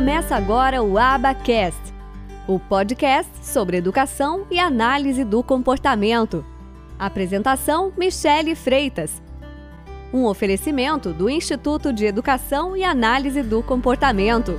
Começa agora o Abacast, o podcast sobre educação e análise do comportamento. Apresentação: Michele Freitas. Um oferecimento do Instituto de Educação e Análise do Comportamento.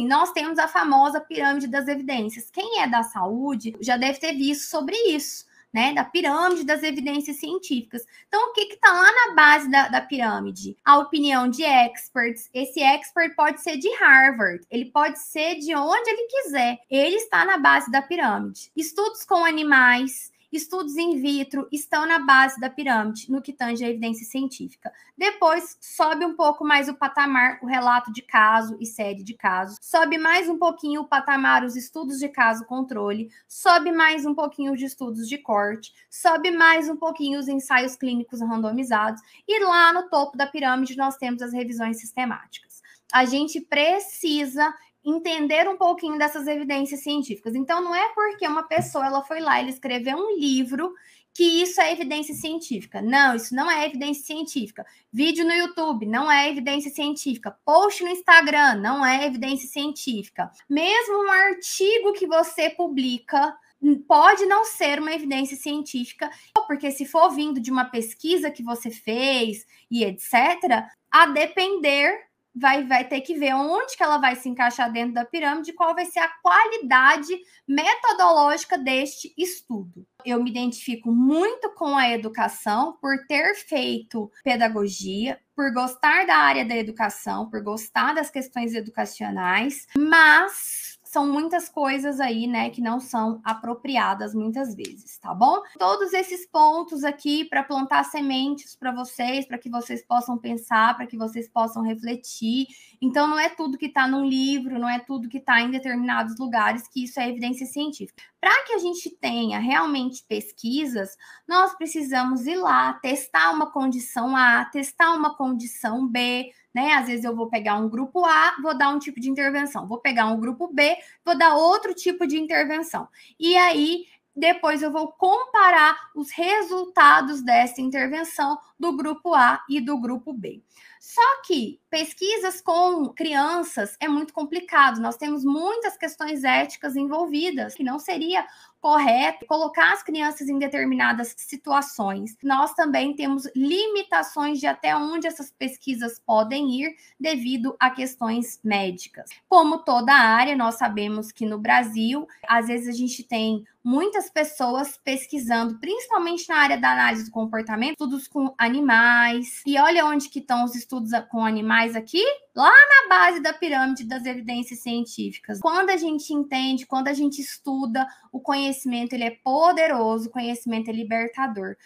Nós temos a famosa pirâmide das evidências. Quem é da saúde já deve ter visto sobre isso né, da pirâmide das evidências científicas. Então, o que está lá na base da, da pirâmide? A opinião de experts. Esse expert pode ser de Harvard, ele pode ser de onde ele quiser. Ele está na base da pirâmide. Estudos com animais, estudos in vitro estão na base da pirâmide, no que tange a evidência científica. Depois, sobe um pouco mais o patamar, o relato de caso e série de casos. Sobe mais um pouquinho o patamar, os estudos de caso controle. Sobe mais um pouquinho os estudos de corte. Sobe mais um pouquinho os ensaios clínicos randomizados. E lá no topo da pirâmide, nós temos as revisões sistemáticas. A gente precisa entender um pouquinho dessas evidências científicas. Então, não é porque uma pessoa ela foi lá e escreveu um livro que isso é evidência científica. Não, isso não é evidência científica. Vídeo no YouTube não é evidência científica. Post no Instagram não é evidência científica. Mesmo um artigo que você publica pode não ser uma evidência científica, porque se for vindo de uma pesquisa que você fez e etc, a depender vai, vai ter que ver onde que ela vai se encaixar dentro da pirâmide, qual vai ser a qualidade metodológica deste estudo. Eu me identifico muito com a educação por ter feito pedagogia, por gostar da área da educação, por gostar das questões educacionais, mas são muitas coisas aí, né, que não são apropriadas muitas vezes, tá bom? Todos esses pontos aqui para plantar sementes para vocês, para que vocês possam pensar, para que vocês possam refletir. Então, não é tudo que está num livro, não é tudo que está em determinados lugares que isso é evidência científica. Para que a gente tenha realmente pesquisas, nós precisamos ir lá, testar uma condição A, testar uma condição B, né? Às vezes eu vou pegar um grupo A, vou dar um tipo de intervenção, vou pegar um grupo B, vou dar outro tipo de intervenção. E aí depois eu vou comparar os resultados dessa intervenção do grupo A e do grupo B. Só que pesquisas com crianças é muito complicado. Nós temos muitas questões éticas envolvidas, que não seria correto colocar as crianças em determinadas situações. Nós também temos limitações de até onde essas pesquisas podem ir devido a questões médicas. Como toda área, nós sabemos que no Brasil, às vezes a gente tem muitas pessoas pesquisando, principalmente na área da análise do comportamento, estudos com animais. E olha onde que estão os estudos com animais aqui? Lá na base da pirâmide das evidências científicas. Quando a gente entende, quando a gente estuda, o conhecimento ele é poderoso, o conhecimento é libertador.